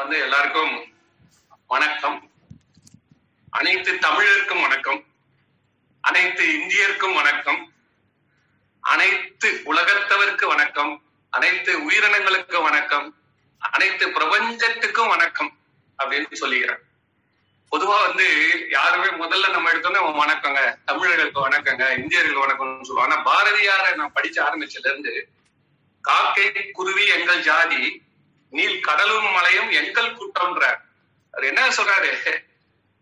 வந்து எல்லாருக்கும் வணக்கம். அனைத்து தமிழருக்கும் வணக்கம். அனைத்து இந்தியருக்கும் வணக்கம். அனைத்து உலகத்தவருக்கு வணக்கம். அனைத்து உயிரினங்களுக்கு வணக்கம். அனைத்து பிரபஞ்சத்துக்கும் வணக்கம் அப்படின்னு சொல்லிக்கிறேன். பொதுவா வந்து யாருமே முதல்ல நம்ம எடுத்தோன்னே வணக்கங்க தமிழர்களுக்கு வணக்கங்க இந்தியர்களுக்கு வணக்கம்னு சொல்லுவாங்க. ஆனா பாரதியாரை நான் படிச்ச ஆரம்பிச்சதுல இருந்து காக்கை குருவி எங்கள் ஜாதி நீல் கடலும் மலையும் எங்கள் குற்றம்ன்ற அவர் என்ன சொல்றாரு?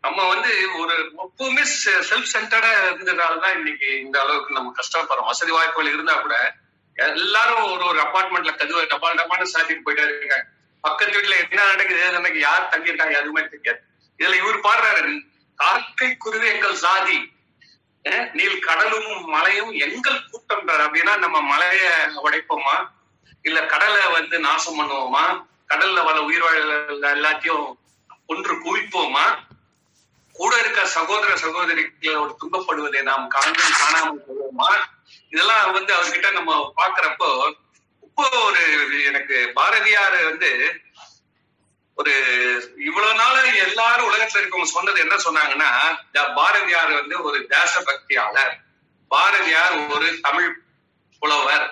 நம்ம வந்து ஒரு எப்பவுமே செல்ஃப் சென்டர்டா இருந்ததுனாலதான் இன்னைக்கு இந்த அளவுக்கு நம்ம கஷ்டப்படுறோம். வசதி வாய்ப்புகள் இருந்தா கூட எல்லாரும் ஒரு ஒரு அபார்ட்மெண்ட்ல கதுவை டபால் டபால்னு சாத்திட்டு போயிட்டே இருக்காங்க. பக்கத்து வீட்டுல என்ன நடக்குது? எனக்கு யார் தங்கியிருக்காங்க? எதுவுமே தெரியாது. இதுல இவர் பாடுறாரு காக்கை குருவி எங்கள் சாதி நீல் கடலும் மலையும் எங்கள் கூட்டம்ன்றார் அப்படின்னா நம்ம மலைய உடைப்போமா? இல்ல கடலை வந்து நாசம் பண்ணுவோமா? கடல்ல வர உயிர்வாழ் எல்லாத்தையும் ஒன்று குவிப்போமா? கூட இருக்க சகோதர சகோதரிகளோடு துன்பப்படுவதை நாம் காண்பும் காணாமல் போவோமா? இதெல்லாம் வந்து அவர்கிட்ட நம்ம பாக்குறப்போ இப்போ ஒரு எனக்கு பாரதியார் வந்து ஒரு இவ்வளவு நாள எல்லாரும் உலகத்துல இருக்கவங்க சொன்னது என்ன சொன்னாங்கன்னா பாரதியார் வந்து ஒரு தேசபக்தியாளர். பாரதியார் ஒரு தமிழ் புலவர்.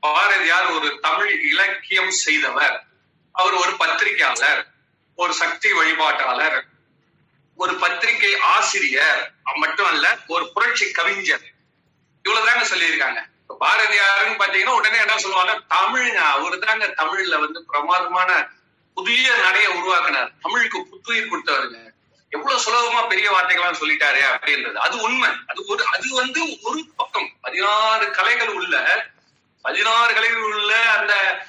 பாரதியார் ஒரு தமிழ் இலக்கியம் செய்தவர். அவர் ஒரு பத்திரிகையாளர் ஒரு சக்தி வழிபாட்டாளர் ஒரு பத்திரிகை ஆசிரியர் மட்டும் அல்ல ஒரு புரட்சி கவிஞர். இவ்வளவுதாங்க சொல்லியிருக்காங்க. பாரதியாருன்னு பாத்தீங்கன்னா உடனே என்ன சொல்லுவாங்க? தமிழ்ங்க அவரு தாங்க தமிழ்ல வந்து பிரமாதமான புதிய நடைய உருவாக்குனார். தமிழுக்கு புத்துயிர் கொடுத்தவருங்க. எவ்வளவு சுலபமா பெரிய வார்த்தைகள்லாம் சொல்லிட்டாரு அப்படின்றது. அது உண்மை. அது ஒரு அது வந்து ஒரு பக்கம். பதினாறு கலைகள் உள்ள பதினாறு கலைகள் உள்ள அந்த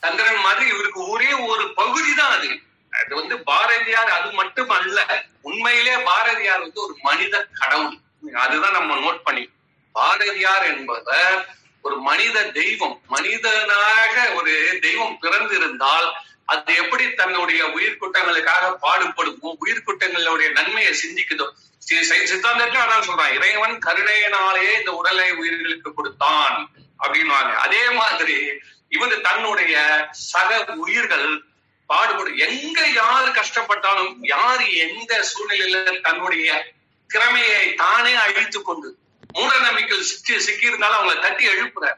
சந்திரன் மாதிரி இவருக்கு ஒரே ஒரு பகுதி தான் அது. அது வந்து பாரதியார் அது மட்டும் அல்ல உண்மையிலே பாரதியார் வந்து ஒரு மனித கடவுள். அதுதான் நம்ம நோட் பண்ணி. பாரதியார் என்பவர் ஒரு மனித தெய்வம். மனிதனாக ஒரு தெய்வம் பிறந்திருந்தால் அது எப்படி தன்னுடைய உயிர்குட்டங்களுக்காக பாடுபடுமோ உயிர்குட்டங்களுடைய நன்மையை சிந்திக்குதோ? சி- சித்தாந்தத்துல அதான் சொல்றான் இறைவன் கருணையினாலேயே இந்த உடலை உயிர்களுக்கு கொடுத்தான். அப்படின்வாங்க அதே மாதிரி இவரு தன்னுடைய சக உயிர்கள் பாடுபடும் எங்க யாரு கஷ்டப்பட்டாலும் யாரு எந்த சூழ்நிலையில தன்னுடைய திறமையை தானே அழித்து கொண்டு மூட நம்பிக்கையில் சிக்கி சிக்கி இருந்தாலும் அவங்கள தட்டி எழுப்புற.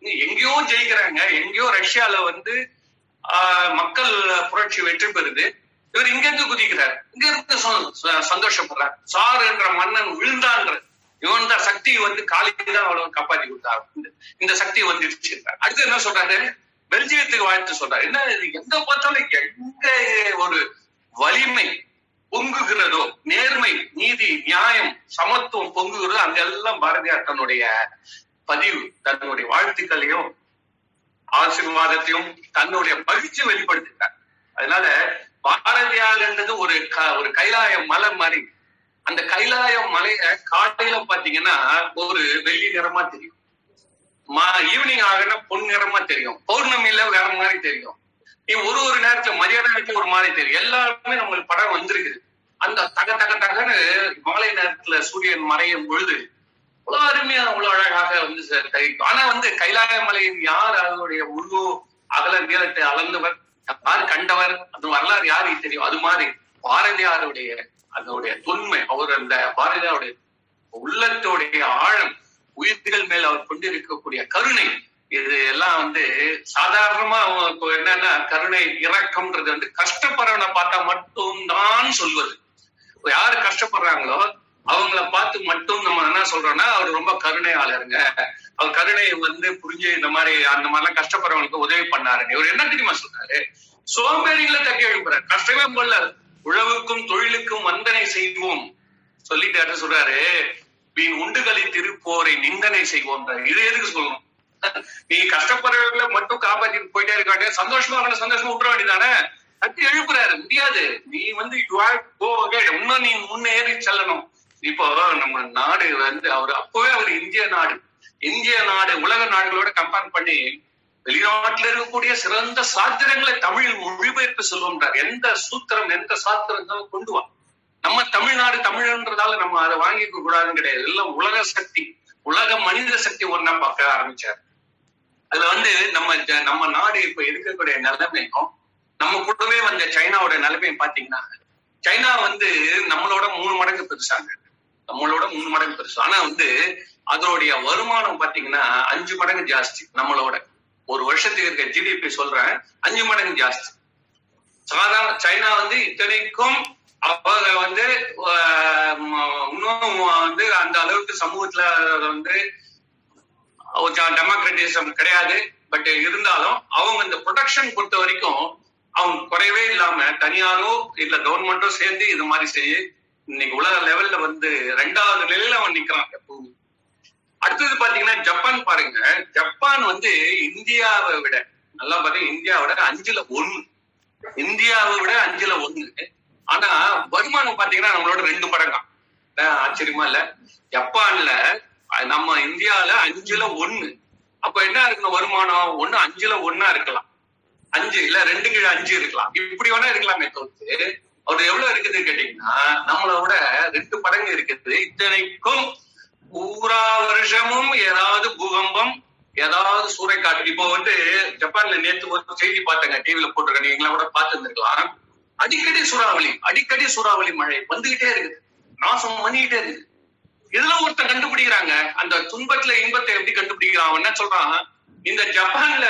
எங்கேயோ ஜெயிக்கிறாங்க. எங்கேயோ ரஷ்யால வந்து ஆஹ், மக்கள் புரட்சி வெற்றி பெறுது. இவர் இங்கிருந்து குதிக்கிறார். இங்க இருந்து சந்தோ- சந்தோஷப்படுறார். சார் என்ற மன்னன் விழுந்தான்ற இவன் தான் சக்தி வந்து காலைக்கு தான் அவ்வளவு காப்பாத்தி கொடுத்தாரு இந்த- சக்தி வந்துடுச்சு அடுத்து என்ன சொல்றாரு? பெல்ஜியத்துக்கு வாழ்த்து சொல்றாரு. என்ன இது எங்க பார்த்தாலும் எங்க ஒரு வலிமை பொங்குகிறதோ நேர்மை நீதி நியாயம் சமத்துவம் பொங்குகிறதோ அங்கெல்லாம் பாரதியார் தன்னுடைய பதிவு தன்னுடைய வாழ்த்துக்களையும் ஆசீர்வாதத்தையும் தன்னுடைய மகிழ்ச்சி வெளிப்படுத்துகிறார் அதனால பாரதியார்ன்றது ஒரு க- ஒரு கைலாய மலை மாதிரி அந்த கைலாய மலைய காட்டையில பாத்தீங்கன்னா ஒரு வெள்ளி நிறமா தெரியும். மா ஈவினிங் ஆகுனா பொன் நிறமா தெரியும். பௌர்ணமியில வேற மாதிரி தெரியும். நீ ஒரு ஒரு நேரத்துல மதியான நேரத்துல ஒரு மாதிரி தெரியும். எல்லாருமே நம்மளுக்கு படம் வந்திருக்குது. அந்த தக தக தகன்னு மாலை நேரத்துல சூரியன் மறையும் பொழுது அவ்வளவு அருமையா அவ்வளவு அழகாக வந்து ச- தெரியும் ஆனா வந்து கைலாய மலையின் யார் அதனுடைய முழு அகல நீளத்தை அளந்தவர்? யார் கண்டவர்? அது வரலாறு யாருக்கு தெரியும்? அது மாதிரி பாரதியாருடைய அதனுடைய தொன்மை அவர் அந்த பாரதியாருடைய உள்ளத்தோடைய ஆழம் உயிர்கள் மேல் அவர் கொண்டிருக்கக்கூடிய கருணை இது எல்லாம் வந்து சாதாரணமா அவங்க இப்போ என்னன்னா கருணை இறக்கம்ன்றது வந்து கஷ்டப்படுறவனை பார்த்தா மட்டும்தான் சொல்வது. யாரு கஷ்டப்படுறாங்களோ அவங்கள பார்த்து மட்டும் நம்ம என்ன சொல்றோம்னா அவர் ரொம்ப கருணையாளருங்க. அவர் கருணையை வந்து புரிஞ்சு இந்த மாதிரி அந்த மாதிரிலாம் கஷ்டப்படுறவங்களுக்கு உதவி பண்ணாருங்க. இவர் என்ன தெரியுமா சொல்றாரு? சோம்பேறிகளை தட்டி எழுப்புறாரு. கஷ்டமே போல உழவுக்கும் தொழிலுக்கும் வந்தனை செய்வோம். சொல்லிட்டு சொல்றாரு வீண் உண்டுகளி திருப்போரை நிந்தனை செய்வோம் இது எதுக்கு சொல்லணும்? நீ கஷ்டப்படுறவங்களை மட்டும் காப்பாத்திட்டு போயிட்டே இருக்க சந்தோஷமா அவங்களை சந்தோஷமா விட்டுற வேண்டியதானே தட்டி எழுப்புறாரு. முடியாது. நீ வந்து யூ ஹேவ் கோ இன்னும் நீ முன்னேறி செல்லணும். இப்போ நம்ம நாடு வந்து அவர் அப்பவே அவர் இந்திய நாடு. இந்திய நாடு உலக நாடுகளோட கம்பேர் பண்ணி வெளிநாட்டுல இருக்கக்கூடிய சிறந்த சாத்திரங்களை தமிழில் மொழிபெயர்ப்பு சொல்லுன்றார் எந்த சூத்திரம் எந்த சாத்திரம் கொண்டு வா. நம்ம தமிழ்நாடு தமிழ்ன்றதால நம்ம அதை வாங்கிக்க கூடாதுன்னு கிடையாது. எல்லாம் உலக சக்தி உலக மனித சக்தி ஒன்னா பார்க்க ஆரம்பிச்சார். அதுல வந்து நம்ம நம்ம நாடு இப்ப இருக்கக்கூடிய நிலைமையும் நம்ம கூடவே வந்த சைனாவோட நிலைமையும் பாத்தீங்கன்னா சைனா வந்து நம்மளோட மூணு மடங்கு பெருசாங்க நம்மளோட மூணு மடங்கு பெருசு. ஆனா வந்து அதனுடைய வருமானம் பாத்தீங்கன்னா அஞ்சு மடங்கு ஜாஸ்தி நம்மளோட. ஒரு வருஷத்துக்கு இருக்க ஜிடிபி சொல்றேன் அஞ்சு மடங்கு ஜாஸ்தி. சாதாரண சைனா வந்து இத்தனைக்கும் அவங்க வந்து இன்னும் வந்து அந்த அளவுக்கு சமூகத்துல வந்து டெமோக்ரட்டிசம் கிடையாது. பட் இருந்தாலும் அவங்க இந்த ப்ரொடக்ஷன் பொறுத்த வரைக்கும் அவங்க குறையவே இல்லாம தனியாரோ இல்ல கவர்மெண்டோ சேர்ந்து இது மாதிரி செய்ய இன்னைக்கு உலக லெவல்ல வந்து ரெண்டாவது நிலையில அவன் நிக்கிறான் எப்பவும் அடுத்தது பாத்தீங்கன்னா ஜப்பான் பாருங்க. ஜப்பான் வந்து இந்தியாவை விட நல்லா பாத்தீங்க இந்தியாவோட அஞ்சுல ஒண்ணு. இந்தியாவை விட அஞ்சுல ஒண்ணு. ஆனா வருமானம் பாத்தீங்கன்னா நம்மளோட ரெண்டு மடங்கா. ஆச்சரியமா இல்ல? ஜப்பான்ல நம்ம இந்தியால அஞ்சுல ஒண்ணு. அப்ப என்ன இருக்கணும் வருமானம்? ஒண்ணு அஞ்சுல ஒண்ணா இருக்கலாம். அஞ்சு இல்ல ரெண்டு கீழ அஞ்சு இருக்கலாம். இப்படி வேணா இருக்கலாமே தவிர்த்து அவர் எவ்வளவு இருக்குதுன்னு கேட்டீங்கன்னா நம்மளோட ரெண்டு மடங்கு இருக்குது இத்தனைக்கும். பூரா வருஷமும் ஏதாவது பூகம்பம் ஏதாவது சூறைக்காற்று இப்போ வந்து ஜப்பான்ல நேத்து ஒரு செய்தி பார்த்தேங்க டிவியில போட்டிருக்கேன் நீங்களா கூட பார்த்துருந்துருக்கலாம். அடிக்கடி சூறாவளி அடிக்கடி சூறாவளி மழை வந்துகிட்டே இருக்குது. நாசம் பண்ணிக்கிட்டே இருக்குது. இதுல ஒருத்தன் கண்டுபிடிக்கிறாங்க. அந்த துன்பத்துல இன்பத்தை எப்படி கண்டுபிடிக்கிறான்? அவன் என்ன சொல்றான்? இந்த ஜப்பான்ல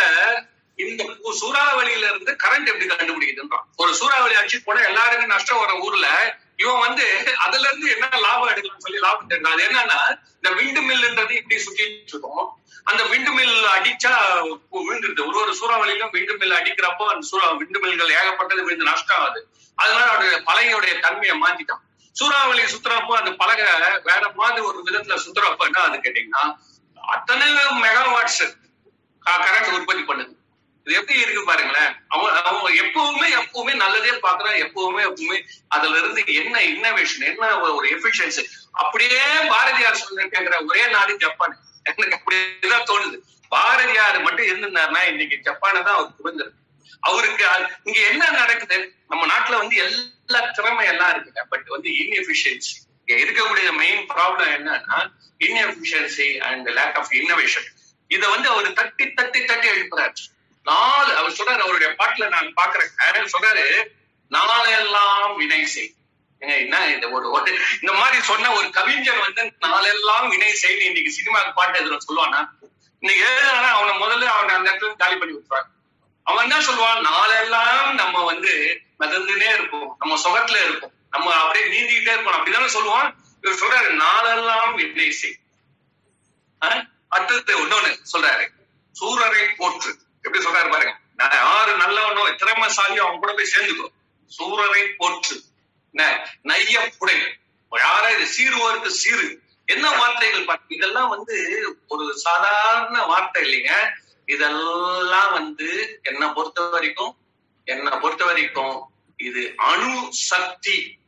இந்த சூறாவளியில இருந்து கரண்ட் எப்படி கண்டுபிடிக்குதுன்றான். ஒரு சூறாவளி அடிச்சு போனா எல்லாருக்கும் நஷ்டம் வர ஊர்ல. இவன் வந்து அதுல இருந்து என்ன லாபம் எடுக்கலாம் சொல்லி லாபம் தெரியும் அது என்னன்னா இந்த விண்டு மில்ன்றது இப்படி சுத்திட்டு இருக்கும். அந்த விண்டு மில் அடிச்சா விழுந்துருது. ஒரு ஒரு சூறாவளியிலும் விண்டு மில் அடிக்கிறப்போ அந்த சூறா விண்டு மில்கள் ஏகப்பட்டது விழுந்து நஷ்டம் ஆகுது. அதனால அவருடைய பலகையுடைய தன்மையை மாத்திட்டான். சூறாவளி சுத்துறப்போ அந்த பலகை வேற மாதிரி ஒரு விதத்துல சுத்துறப்ப என்ன அது கேட்டீங்கன்னா அத்தனை மெகாவாட்ஸ் கரண்ட் உற்பத்தி பண்ணுது. இது எப்படி இருக்கு பாருங்களேன். அவன் அவங்க எப்பவுமே எப்பவுமே நல்லதே பாக்குறான் எப்பவுமே எப்பவுமே அதுல இருந்து என்ன இன்னோவேஷன் என்ன ஒரு எஃபிஷியன்சி அப்படியே பாரதியார் சொல்லிருக்கேங்கிற ஒரே நாடு ஜப்பான். எனக்கு அப்படிதான் தோணுது. பாரதியார் மட்டும் இருந்திருந்தாருன்னா இன்னைக்கு ஜப்பானை தான் அவர் புரிஞ்சிருக்கு அவருக்கு இங்க என்ன நடக்குது? நம்ம நாட்டுல வந்து எல்லா திறமை எல்லாம் இருக்குங்க. பட் வந்து இன்எஃபிஷியன்சி இங்க இருக்கக்கூடிய மெயின் ப்ராப்ளம் என்னன்னா inefficiency and lack of innovation இதை வந்து அவர் தட்டி தட்டி தட்டி எழுப்புறாரு. நாலு அவர் சொல்றாரு அவருடைய பாட்டுல நான் பாக்குறேன் சொல்றாரு நாளெல்லாம் வினை செய். என்ன இந்த ஒரு இந்த மாதிரி சொன்ன ஒரு கவிஞர் வந்து நாளெல்லாம் வினை செய்து இன்னைக்கு சினிமாக்கு பாட்டு எதுல சொல்லுவானா இன்னைக்கு எழுதுனா அவனை முதல்ல அவனை அந்த இடத்துல காலி பண்ணி விட்டுறாங்க அவன் என்ன சொல்லுவான்? நாளெல்லாம் நம்ம வந்து மிதந்துனே இருப்போம். நம்ம சுகத்துல இருப்போம். நம்ம அப்படியே நீந்திக்கிட்டே இருப்போம். அப்படிதானே சொல்லுவான்? இவர் சொல்றாரு நாளெல்லாம் வினை செய். ஆஹ்? அடுத்தது இன்னொன்னு சொல்றாரு. சூரரை போற்று. எப்படி சொல்றாரு பாருங்க. நான் யாரு நல்லவனோ திறமைசாலியோ அவன் கூட போய் சேர்ந்துக்கோ. சூரரை போற்று. என்ன? நைய புடை. யாரா? சீருவோருக்கு சீரு. என்ன வார்த்தைகள் பார்த்து இதெல்லாம் வந்து ஒரு சாதாரண வார்த்தை இல்லைங்க. இதெல்லாம் வந்து என்னை பொறுத்த வரைக்கும் என்னை பொறுத்த வரைக்கும் இது அணு சக்தி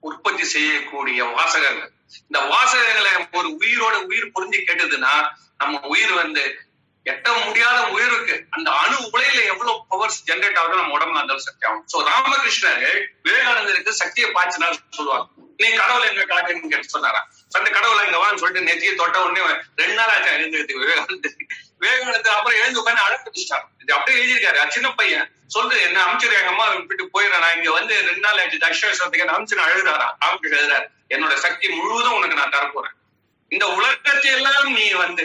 உற்பத்தி செய்யக்கூடிய வாசகங்கள் இந்த வாசகங்களை ஒரு உயிரோட உயிர் புரிஞ்சு கேட்டதுன்னா நம்ம உயிர் வந்து எட்ட முடியாத உயிருக்கு. அந்த அணு உலையில எவ்வளவு பவர்ஸ் ஜென்ரேட் ஆகுது நம்ம உடம்புல அந்த அளவு சக்தி ஆகும். சோ ராமகிருஷ்ணர் விவேகானந்தருக்கு சக்தியை பாய்ச்சினா சொல்லுவாங்க. நீ கடவுள் எங்க கலக்குன்னு கேட்டு சொன்னாரா? அந்த கடவுளை எங்க வான்னு சொல்லிட்டு நெத்தியை தொட்ட உடனே ரெண்டு நாள் ஆச்சு எழுந்துருக்கு விவேகானந்தர். விவேகானந்தர் அப்புறம் எழுந்து உட்காந்து அழப்பிச்சிட்டாரு இது அப்படியே எழுதியிருக்காரு. சின்ன பையன். சொல்லு என்ன அமிச்சிரு எங்க அம்மா விட்டு போயிடுறேன் நான் இங்க வந்து ரெண்டு நாள் ஆச்சு. தட்சிணேஸ்வரத்துக்கு என்ன அமிச்சு அழுதாரா ராமகிருஷ்ணன் எழுதுறாரு. என்னோட சக்தி முழுவதும் உனக்கு நான் தரப்போறேன். இந்த உலகத்தை எல்லாம் நீ வந்து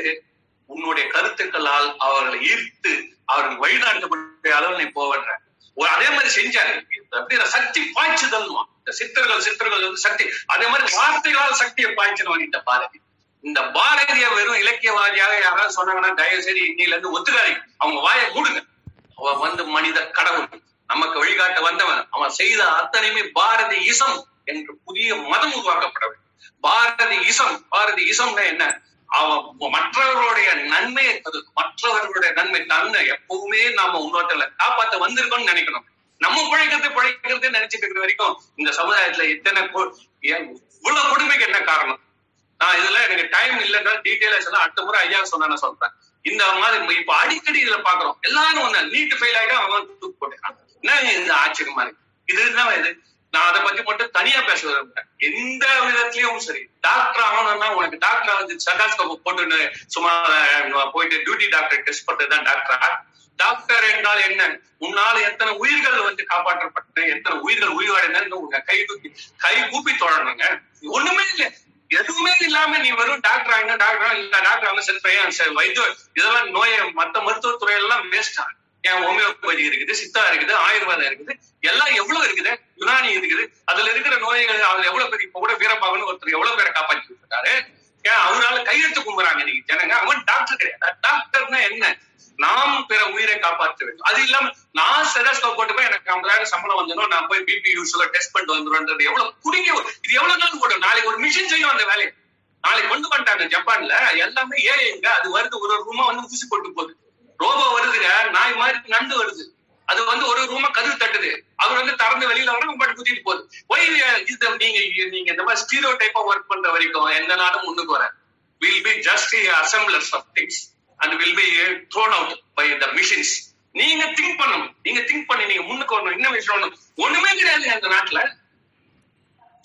உன்னுடைய கருத்துக்களால் அவர்களை ஈர்த்து அவர்கள் வழிநடத்தக்கூடிய அளவில் நீ போவன்ற. ஒரு அதே மாதிரி செஞ்சாரு. அப்படியே சக்தி பாய்ச்சுதல் இந்த சித்தர்கள் சித்தர்கள் வந்து சக்தி. அதே மாதிரி வார்த்தைகளால் சக்தியை பாய்ச்சினவன் இந்த பாரதி. இந்த பாரதிய வெறும் இலக்கியவாதியாக யாராவது சொன்னாங்கன்னா தயவு செய்து இன்னில இருந்து ஒத்துக்காதீங்க. அவங்க வாயை மூடுங்க. அவன் வந்து மனித கடவுள். நமக்கு வழிகாட்ட வந்தவன். அவன் செய்த அத்தனையுமே பாரதி இசம் என்று புதிய மதம் உருவாக்கப்பட வேண்டும். பாரதி இசம். பாரதி இசம்னா என்ன? மற்றவர்களுடைய நன்மையை அது மற்றவர்களுடைய நன்மை தன்னை எப்பவுமே நாம உன்னோட்டல காப்பாத்த வந்திருக்கோம்னு நினைக்கணும். நம்ம பிழைக்கிறது பிழைக்கிறது நினைச்சிட்டு இருக்கிற வரைக்கும் இந்த சமுதாயத்துல எத்தனை இவ்வளவு கொடுமைக்கு என்ன காரணம்? நான் இதுல எனக்கு டைம் இல்லைன்னா டீட்டெயிலா சொல்ல அடுத்த முறை ஐயா சொன்னா நான் சொல்றேன். இந்த மாதிரி இப்ப அடிக்கடி இதுல பாக்குறோம். எல்லாரும் ஒண்ணு நீட் ஃபெயில் ஆயிட்டா அவன் தூக்கு போட்டுறான் என்ன இது ஆச்சரியமா இருக்கு? இது என்ன இது? நான் அதை பத்தி மட்டும் தனியா பேச விரும்புறேன் எந்த விதத்திலயும் சரி. டாக்டர் ஆகணும்னா உனக்கு டாக்டர் வந்து சட்டாஸ்கோப் போட்டு சும்மா போயிட்டு டியூட்டி டாக்டர் டெஸ்ட் பண்றதுதான் டாக்டரா டாக்டர் என்றால் என்ன? உன்னால எத்தனை உயிர்கள் வந்து காப்பாற்றப்பட்ட எத்தனை உயிர்கள் உயிர்வாழ்ந்தா உங்க கை தூக்கி கை கூப்பி தொடரணுங்க ஒண்ணுமே இல்லை. எதுவுமே இல்லாம நீ வெறும் டாக்டர் ஆகினா டாக்டர் இல்ல டாக்டர் ஆகணும் சரி வைத்தியம் இதெல்லாம் நோயை மத்த மருத்துவத்துறை எல்லாம் வேஸ்டா ஹோமியோபதி இருக்குது சித்தா இருக்குது ஆயுர்வேதம் இருக்குது எல்லாம் எவ்வளவு இருக்குது? யுனானி இருக்குது. அதுல இருக்கிற நோய்கள் அதுல எவ்வளவு பேர் இப்ப கூட வீரபாகன் ஒருத்தர் எவ்வளவு பேரை காப்பாற்றி விட்டுருக்காரு ஏன் அவரால கையெழுத்து கும்புறாங்க இன்னைக்கு ஜனங்க. அவன் டாக்டர் கிடையாது. டாக்டர்னா என்ன? நாம் பிற உயிரை காப்பாற்ற வேண்டும். அது இல்லாம நான் செரஸ்ல போட்டு போய் எனக்கு ஐம்பதாயிரம் சம்பளம் வந்துடும். நான் போய் பிபி யூஸ்ல டெஸ்ட் பண்ணிட்டு வந்துடும்ன்றது எவ்வளவு குறுகிய இது எவ்வளவு நாள் போடும் நாளைக்கு ஒரு மிஷின் செய்யும் அந்த வேலையை. நாளைக்கு கொண்டு வந்துட்டாங்க ஜப்பான்ல. எல்லாமே ஏங்க அது வருது ஒரு ஒரு ரூமா வந்து ஊசி போட்டு போகுது. ரோபோ வருதுங்க நாய் மாதிரி நண்டு வருது. அது வந்து ஒரு ரூமா கதவு தட்டுது. அவர் வந்து திறந்து வெளியில வர உங்க குத்திட்டு போகுது. ஒய் இது நீங்க நீங்க இந்த மாதிரி ஸ்டீரியோ டைப்பா ஒர்க் பண்ற வரைக்கும் எந்த நாளும் முன்னுக்கு வர. Will be just assemblers of things and will be thrown out by the machines நீங்க திங்க் பண்ணணும். நீங்க திங்க் பண்ணி நீங்க முன்னுக்கு வரணும். என்ன வரணும் ஒண்ணுமே. கிடையாது அந்த நாட்டுல.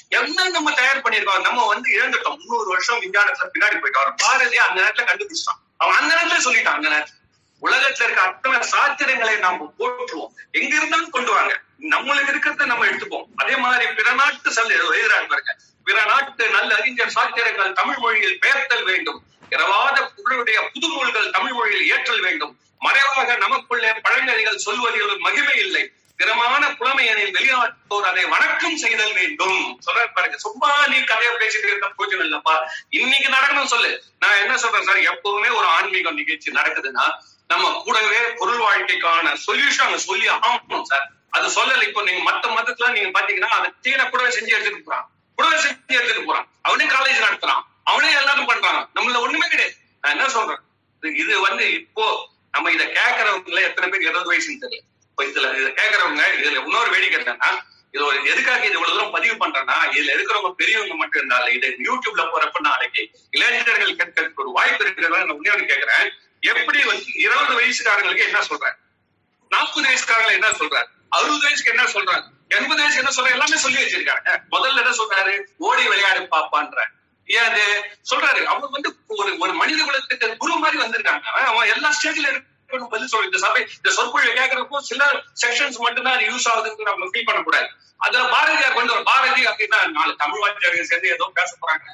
என்ன நம்ம தயார் பண்ணிருக்கோம் நம்ம வந்து இழந்துட்டோம். முந்நூறு வருஷம் விஞ்ஞானத்துல பின்னாடி போயிட்டோம். பாரதியா அந்த நேரத்துல கண்டுபிடிச்சிட்டான். அவன் அந்த நேரத்துல சொல்லிட்டான் அந்த நேரத்துல. உலகத்துல இருக்க அத்தனை சாத்திரங்களை நாம போற்றுவோம். எங்க இருந்தாலும் கொண்டு வாங்க. நம்மளுக்கு இருக்கிறத நம்ம எடுத்துப்போம். அதே மாதிரி பிற நாட்டு செல் எழுதுறாங்க பாருங்க. பிற நாட்டு நல்ல அறிஞர் சாத்திரங்கள் தமிழ் மொழியில் பெயர்த்தல் வேண்டும். இரவாத புகழுடைய புது நூல்கள் தமிழ் மொழியில் ஏற்றல் வேண்டும். மறைவாக நமக்குள்ளே பழங்கதிகள் சொல்வதில் மகிமை இல்லை. திறமான புலமையனில் வெளிநாட்டோர் அதை வணக்கம் செய்தல் வேண்டும். சொல்ற பாருங்க. சும்மா நீ கதையை பேசிட்டு இருக்க இல்லப்பா. இன்னைக்கு நடக்கணும் சொல்லு. நான் என்ன சொல்றேன் சார்? எப்பவுமே ஒரு ஆன்மீக நிகழ்ச்சி நடக்குதுன்னா நம்ம கூடவே பொருள் வாழ்க்கைக்கான சொல்யூஷன் அங்க சொல்லி ஆகணும் சார். அது சொல்லல இப்போ நீங்க மத்த மதத்துல நீங்க பாத்தீங்கன்னா அதை சீன கூடவே செஞ்சு எடுத்துட்டு போறான். கூடவே செஞ்சு எடுத்துட்டு போறான். அவனே காலேஜ் நடத்துறான். அவனே எல்லாரும் பண்றான் நம்மள ஒண்ணுமே கிடையாது. நான் என்ன சொல்றேன்? இது வந்து இப்போ நம்ம இதை கேட்கறவங்கள எத்தனை பேர் இருபது வயசுன்னு தெரியல இப்ப இதுல இதை கேட்கறவங்க இதுல இன்னொரு வேடிக்கை என்னன்னா இது ஒரு எதுக்காக இது இவ்வளவு தூரம் பதிவு பண்றேன்னா இதுல இருக்கிறவங்க பெரியவங்க மட்டும் இருந்தால இது யூடியூப்ல போறப்ப நாளைக்கு இளைஞர்கள் கேட்கறதுக்கு ஒரு வாய்ப்பு இருக்கிறதா நான் உண்மையான கேட்கிறேன். எப்படி வந்து இருபது வயசுக்காரங்களுக்கு என்ன சொல்றாங்க நாற்பது வயசுக்காரங்களை என்ன சொல்றாரு? அறுபது வயசுக்கு என்ன சொல்றாங்க எண்பது வயசு என்ன சொல்ற எல்லாமே சொல்லி வச்சிருக்காங்க. முதல்ல என்ன சொல்றாரு? ஓடி விளையாடு பாப்பான்ற ஏன் சொல்றாரு. அவங்க வந்து ஒரு ஒரு மனித குலத்துக்கு குரு மாதிரி வந்திருக்காங்க. அவன் எல்லா ஸ்டேஜ்ல இருக்கணும் பதில் சொல்ற இந்த சபை இந்த சொற்பொழிவை கேட்கறப்போ சில செக்ஷன்ஸ் மட்டும்தான் யூஸ் ஆகுதுன்னு நம்ம ஃபீல் பண்ணக்கூடாது. அதுல பாரதியார் கொண்டு ஒரு பாரதி அப்படின்னா நாலு தமிழ் வாத்தியார்கள் சேர்ந்து ஏதோ பேச போறாங்க.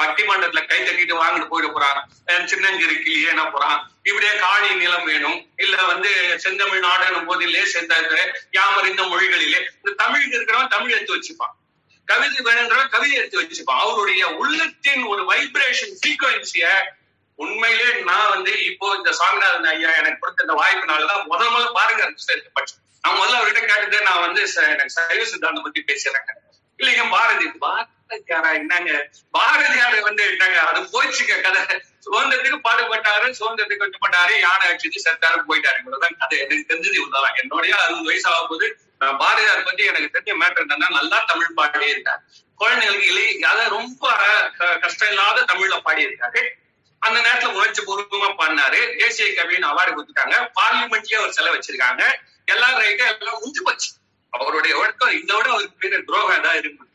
பட்டிமன்றத்துல கை தட்டிட்டு வாங்கிட்டு போயிட போறான் சின்னஞ்சிறு ஏன என்ன போறான். இப்படியே காணி நிலம் வேணும். இல்ல வந்து செந்தமிழ் நாடுன்னு போதிலே செந்த யாமறிந்த மொழிகளிலே. இந்த தமிழுக்கு இருக்கிறவன் தமிழ் எடுத்து வச்சுப்பான். கவிதை வேணுன்றவன் கவிதை எடுத்து வச்சுப்பான். அவருடைய உள்ளத்தின் ஒரு வைப்ரேஷன் சீக்வன்சிய உண்மையிலே நான் வந்து இப்போ இந்த சாமிநாதன் ஐயா எனக்கு கொடுத்த இந்த வாய்ப்புனாலதான் முதல் முதல்ல பாருங்க படிச்சேன் நான் முதல்ல அவர்கிட்ட கேட்டது நான் வந்து எனக்கு சைவ சித்தாந்தம் பத்தி பேசுறேங்க இல்லைங்க பாரதி பாரதியாரா என்னங்க? பாரதியார் வந்து என்னங்க? அது போச்சுக்க கதை. சுதந்திரத்துக்கு பாடுபட்டாரு சுதந்திரத்துக்கு கட்டுப்பட்டாரு யானை அடிச்சுட்டு செத்தாரு போயிட்டாரு. இவ்வளவுதான் கதை. எனக்கு தெரிஞ்சது இவ்வளவுதான். என்னுடைய அறுபது வயசு ஆகும் போது பாரதியார் பத்தி எனக்கு தெரிஞ்ச மேட்டர் என்னன்னா நல்லா தமிழ் பாடியே இருக்காரு குழந்தைகளுக்கு இலை அதை ரொம்ப கஷ்டம் இல்லாத தமிழ்ல பாடியிருக்காரு அந்த நேரத்துல உணர்ச்சி பூர்வமா பண்ணாரு தேசிய கவின்னு அவார்டு கொடுத்துட்டாங்க. பார்லிமெண்ட்லயே அவர் செலவு வச்சிருக்காங்க. எல்லாரும் ரைட்டா எல்லாம் முடிஞ்சு போச்சு. அவருடைய ஒழுக்கம் இதோட அவருக்கு பெரிய துரோகம் தான் இருக்கு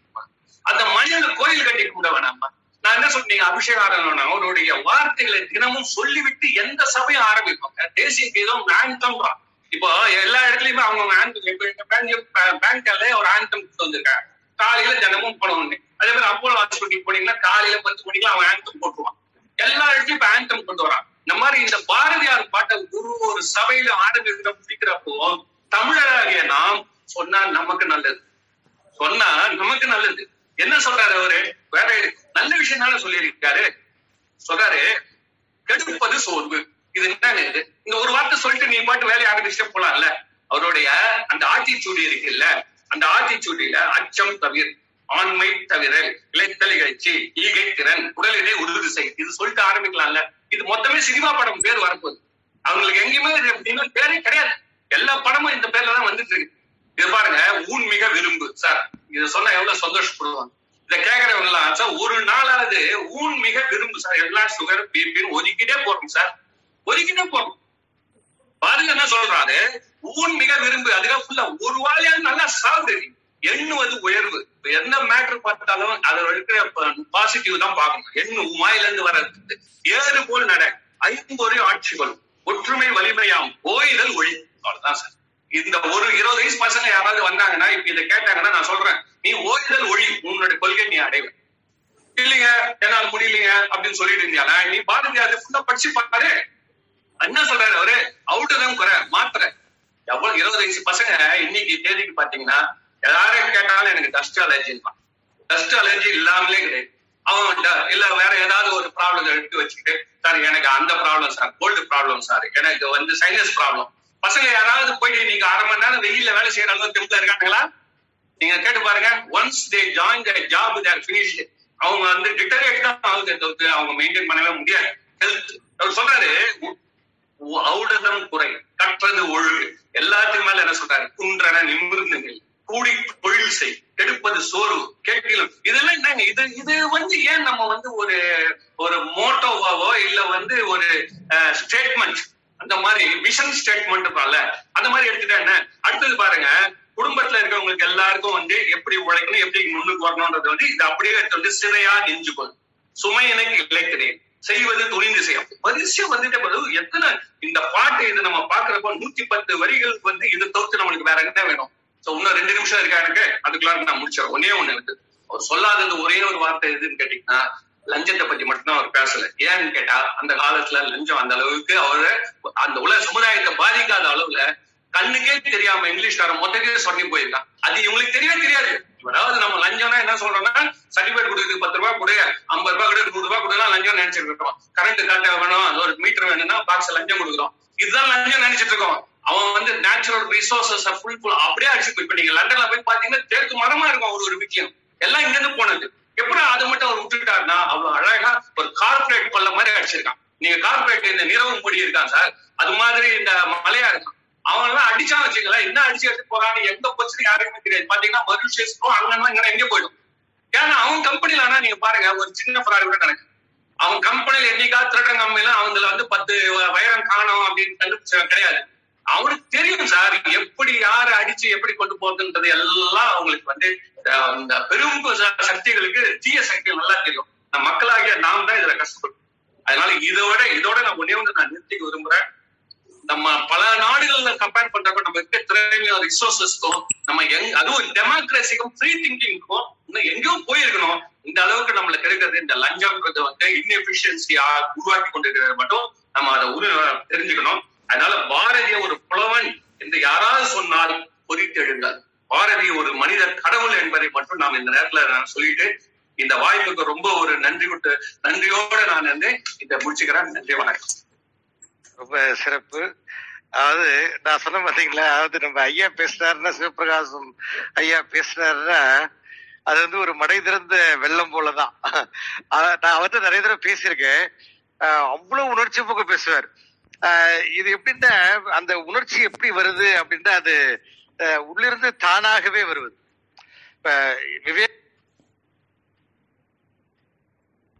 அந்த மனிதன் கோயில் கட்டி கூட வேணாமா நான் என்ன சொன்னீங்க அபிஷேகாரன் அவருடைய வார்த்தைகளை தினமும் சொல்லிவிட்டு எந்த சபையும் ஆரம்பிப்பாங்க? தேசிய கீதம் ஆந்தம் இப்போ எல்லா இடத்துலயுமே அவங்க ஆந்தம் பேங்க்ல ஒரு ஆந்தம் வந்திருக்காங்க. காலையில தினமும் பணம் அதே மாதிரி அப்போலோ ஹாஸ்பிட்டல் போனீங்கன்னா காலையில பத்து மணிக்கு அவன் ஆந்தம் போட்டுருவான் எல்லா இடத்துலயும் இப்ப ஆந்தம் கொண்டு வரான் இந்த மாதிரி இந்த பாரதியார் பாட்டை ஒரு ஒரு சபையில ஆரம்பிக்கிற முடிக்கிறப்போ தமிழராகிய நாம் சொன்னா நமக்கு நல்லது. சொன்னா நமக்கு நல்லது. என்ன சொல்றாரு அவரு? வேற நல்ல விஷயம் தானே சொல்லியிருக்காரு. சொல்றாரு கெடுப்பது சோர்வு. இது என்ன இது? இந்த ஒரு வார்த்தை சொல்லிட்டு நீ பாட்டு வேலையை ஆரம்பிச்சுட்டு போலாம்ல அவருடைய அந்த ஆத்திச்சூடி இருக்குல்ல அந்த ஆத்திச்சூடியில அச்சம் தவிர ஆண்மை தவிர இலைத்தல் இகழ்ச்சி ஈகை திறன் உடலினை உறுதி செய் இது சொல்லிட்டு ஆரம்பிக்கலாம்ல. இது மொத்தமே சினிமா படம் பேர் வரப்போகுது. அவங்களுக்கு எங்கேயுமே பேரே கிடையாது. எல்லா படமும் இந்த பேர்ல தான் வந்துட்டு இருக்கு. இது பாருங்க ஊன் மிக விரும்பு சார். இத சொன்னா எவ்வளவு சந்தோஷப்படுவாங்க? இதை கேக்குறவங்க எல்லாம் சார் ஒரு நாளாவது ஊன் மிக விரும்பு சார். எல்லா சுகர் பிபின்னு ஒதுக்கிட்டே போறோம் சார். ஒதுக்கிட்டே போறோம் பாருங்க என்ன சொல்றாரு ஊன் மிக விரும்பு அதுக்காக ஃபுல்லா ஒரு வாழையாவது நல்லா சாப்பிடு. எண்ணுவது உயர்வு. எந்த மேட்ரு பார்த்தாலும் அதுல இருக்கிற பாசிட்டிவ் தான் பார்க்கணும். எண்ணு வாயில இருந்து வர்றது ஏறு போல் நட. ஐம்பொரு ஆட்சிகள். ஒற்றுமை வலிமையாம். கோயிலல் ஒழி அவ்வளவுதான் சார். இந்த ஒரு இருபது வயசு பசங்க யாராவது வந்தாங்கன்னா இப்ப இதை கேட்டாங்கன்னா நான் சொல்றேன் நீ ஓய்தல் ஒழி உன்னுடைய கொள்கை நீ அடைவ இல்லைங்க என்னால முடியலைங்க அப்படின்னு சொல்லிட்டு இருந்தியா நீ பாரதியார் ஃபுல்லா படிச்சு பாரு. என்ன சொல்றாரு அவரு? அவுட்டதான் குறை மாத்திர எவ்வளவு இருபது வயசு பசங்க இன்னைக்கு தேதிக்கு பாத்தீங்கன்னா எல்லாரும் கேட்டாலும் எனக்கு டஸ்ட் அலர்ஜின்னு டஸ்ட் அலர்ஜி இல்லாமலே கிடையாது. அவன் இல்ல வேற ஏதாவது ஒரு ப்ராப்ளம் எடுத்து வச்சுக்கிட்டு சார் எனக்கு அந்த problem sir cold problem sir. எனக்கு வந்து சைனஸ் ப்ராப்ளம் பசங்க யாராவது போயிட்டு நீங்க அரை மணி நேரம் வெயில்ல வேலை செய்யற அளவுக்கு தெம்புல இருக்காங்களா? நீங்க கேட்டு பாருங்க. Once they join the job they're finished அவங்க வந்து டிட்டரேட் தான் ஆகுது தவிர்த்து அவங்க மெயின்டைன் பண்ணவே முடியாது. ஹெல்த் அவர் சொல்றாரு ஔடதம் குறை கற்றது ஒழுகு. எல்லாத்துக்கும் மேல என்ன சொல்றாரு? குன்றன நிமிர்ந்துங்கள். கூடி தொழில் செய். எடுப்பது சோறு கேட்கலும் இதெல்லாம் என்னங்க? இது இது வந்து ஏன் நம்ம வந்து ஒரு ஒரு மோட்டோவாவோ இல்ல வந்து ஒரு ஸ்டேட்மெண்ட் அந்த மாதிரி விஷன் ஸ்டேட்மெண்ட் அந்த மாதிரி எடுத்துட்டா என்ன? அடுத்தது பாருங்க குடும்பத்துல இருக்கிறவங்களுக்கு எல்லாருக்கும் வந்து எப்படி உழைக்கணும் எப்படி முன்னுக்கு வரணும்ன்றது வந்து இது அப்படியே எடுத்து வந்து சிறையா நெஞ்சுக்கொள் சுமை எனக்கு இழைக்கிறேன். செய்வது துணிந்து செய்யும் வரிசையா வந்துட்டு போது எத்தனை இந்த பாட்டு இது நம்ம பாக்குறப்போ நூத்தி பத்து வரிகள் வந்து இது தவிர்த்து நம்மளுக்கு வேற என்ன வேணும். சோ இன்னும் ரெண்டு நிமிஷம் இருக்கா எனக்கு? அதுக்குள்ளார நான் முடிச்சிடறேன். ஒன்னே ஒண்ணு இருக்கு அவர் சொல்லாதது ஒரே ஒரு வார்த்தை எதுன்னு கேட்டீங்கன்னா லஞ்சத்தை பத்தி மட்டும்தான் அவர் பேசல. ஏன்னு கேட்டா அந்த காலத்துல லஞ்சம் அந்த அளவுக்கு அவரு அந்த உலக சமுதாயத்தை பாதிக்காத அளவுல கண்ணுக்கே தெரியாம இங்கிலீஷ்காரன் மொத்தத்தையும் சொல்லி போயிருக்கான். அது இவங்களுக்கு தெரியவே தெரியாது. அதாவது நம்ம லஞ்சம்னா என்ன சொல்றோம்னா சர்டிபிகேட் கொடுக்குறது பத்து ரூபாய் கொடு ஐம்பது ரூபாய் கொடு நூறு ரூபாய் கொடுக்கலாம் லஞ்சம் நினைச்சிட்டு இருக்கோம். கரண்ட் காட்ட வேணும் அது ஒரு மீட்டர் வேணும்னா பாக்ஸ் லஞ்சம் கொடுக்குறோம். இதுதான் லஞ்சம் நினைச்சிட்டு இருக்கோம். அவன் வந்து நேச்சுரல் ரிசோர்சஸ் ஃபுல் ஃபுல் அப்படியே அடிச்சு போய் இப்ப நீங்க லண்டன்ல போய் பாத்தீங்கன்னா தேர்க்கு மரமா இருக்கும் ஒரு ஒரு விஷயம் எல்லாம் இங்க இருந்து போனது. எப்படி அதை மட்டும் அவர் விட்டுட்டாருன்னா அவ்வளவு அழகா ஒரு கார்பரேட் கொள்ள மாதிரி அடிச்சிருக்கான். நீங்க கார்பரேட் இந்த நிறவு மூடி இருக்கான் சார். அது மாதிரி இந்த மலையா இருக்கான். அவங்க எல்லாம் அடிச்சான் வச்சுங்களேன் என்ன அடிச்சு எடுத்து போறான்னு எங்க போச்சுன்னு யாருக்குமே தெரியாது. பாத்தீங்கன்னா மருஷேஸ்க்கும் அங்கெல்லாம் இங்க எங்க போயிடும். ஏன்னா அவன் கம்பெனில ஆனா நீங்க பாருங்க ஒரு சின்ன ஃப்ராட் கூட நடக்கு அவன் கம்பெனில என்னைக்கா திருடன் கம்பெனில அவங்கள வந்து பத்து வ- வைரம் காணும் அப்படின்னு கண்டுபிடிச்ச கிடையாது. அவருக்கு தெரியும் சார் எப்படி யாரை அடிச்சு எப்படி கொண்டு போகுதுன்றது எல்லாம் அவங்களுக்கு வந்து இந்த பெரும் சக்திகளுக்கு தீய சக்திகள் நல்லா தெரியும். மக்களாகிய நாம் தான் இதுல கஷ்டப்படும் அதனால இதோட இதோட நான் ஒன்னே ஒன்று நான் நிறுத்திக்க விரும்புறேன். நம்ம பல நாடுகள்ல கம்பேர் பண்றப்ப நம்ம இருக்க திறமையும் ரிசோர்சஸ்க்கும் நம்ம எங் அதுவும் டெமோக்ரஸிக்கும் ஃப்ரீ திங்கிங்க்கும் இன்னும் எங்கேயோ போயிருக்கணும். இந்த அளவுக்கு நம்மளுக்கு இருக்கிறது இந்த லஞ்சம்ன்றது வந்து இன்எஃபிஷியன்சியா உருவாக்கி கொண்டிருக்கிறது மட்டும் நம்ம அதை உரு தெரிஞ்சுக்கணும். அதனால பாரதிய ஒரு புலவன் என்று யாராவது சொன்னால் பொறித்தெழுங்கள் பாரதி ஒரு மனிதர் கடவுள் என்பதை மட்டும் நாம் இந்த நேரத்துல நான் சொல்லிட்டு இந்த வாய்ப்புக்கு ரொம்ப ஒரு நன்றி கொண்டு நன்றியோட நான் வந்து இதை முடிச்சுக்கிறேன். நன்றி வணக்கம். ரொம்ப சிறப்பு. அதாவது நான் சொன்ன பாத்தீங்களா அதாவது நம்ம ஐயா பேசினாருன்னா சிவபிரகாசம் ஐயா பேசினாருன்னா அது வந்து ஒரு மடை திறந்த வெள்ளம் போலதான். நான் அவர்கிட்ட நிறைய தடவை பேசியிருக்கேன். அவ்வளவு உணர்ச்சி போக்க பேசுவார். இது எப்படின்னா அந்த உணர்ச்சி எப்படி வருது அப்படின்னா அது அஹ் உள்ளிருந்து தானாகவே வருவது. இப்ப விவேக்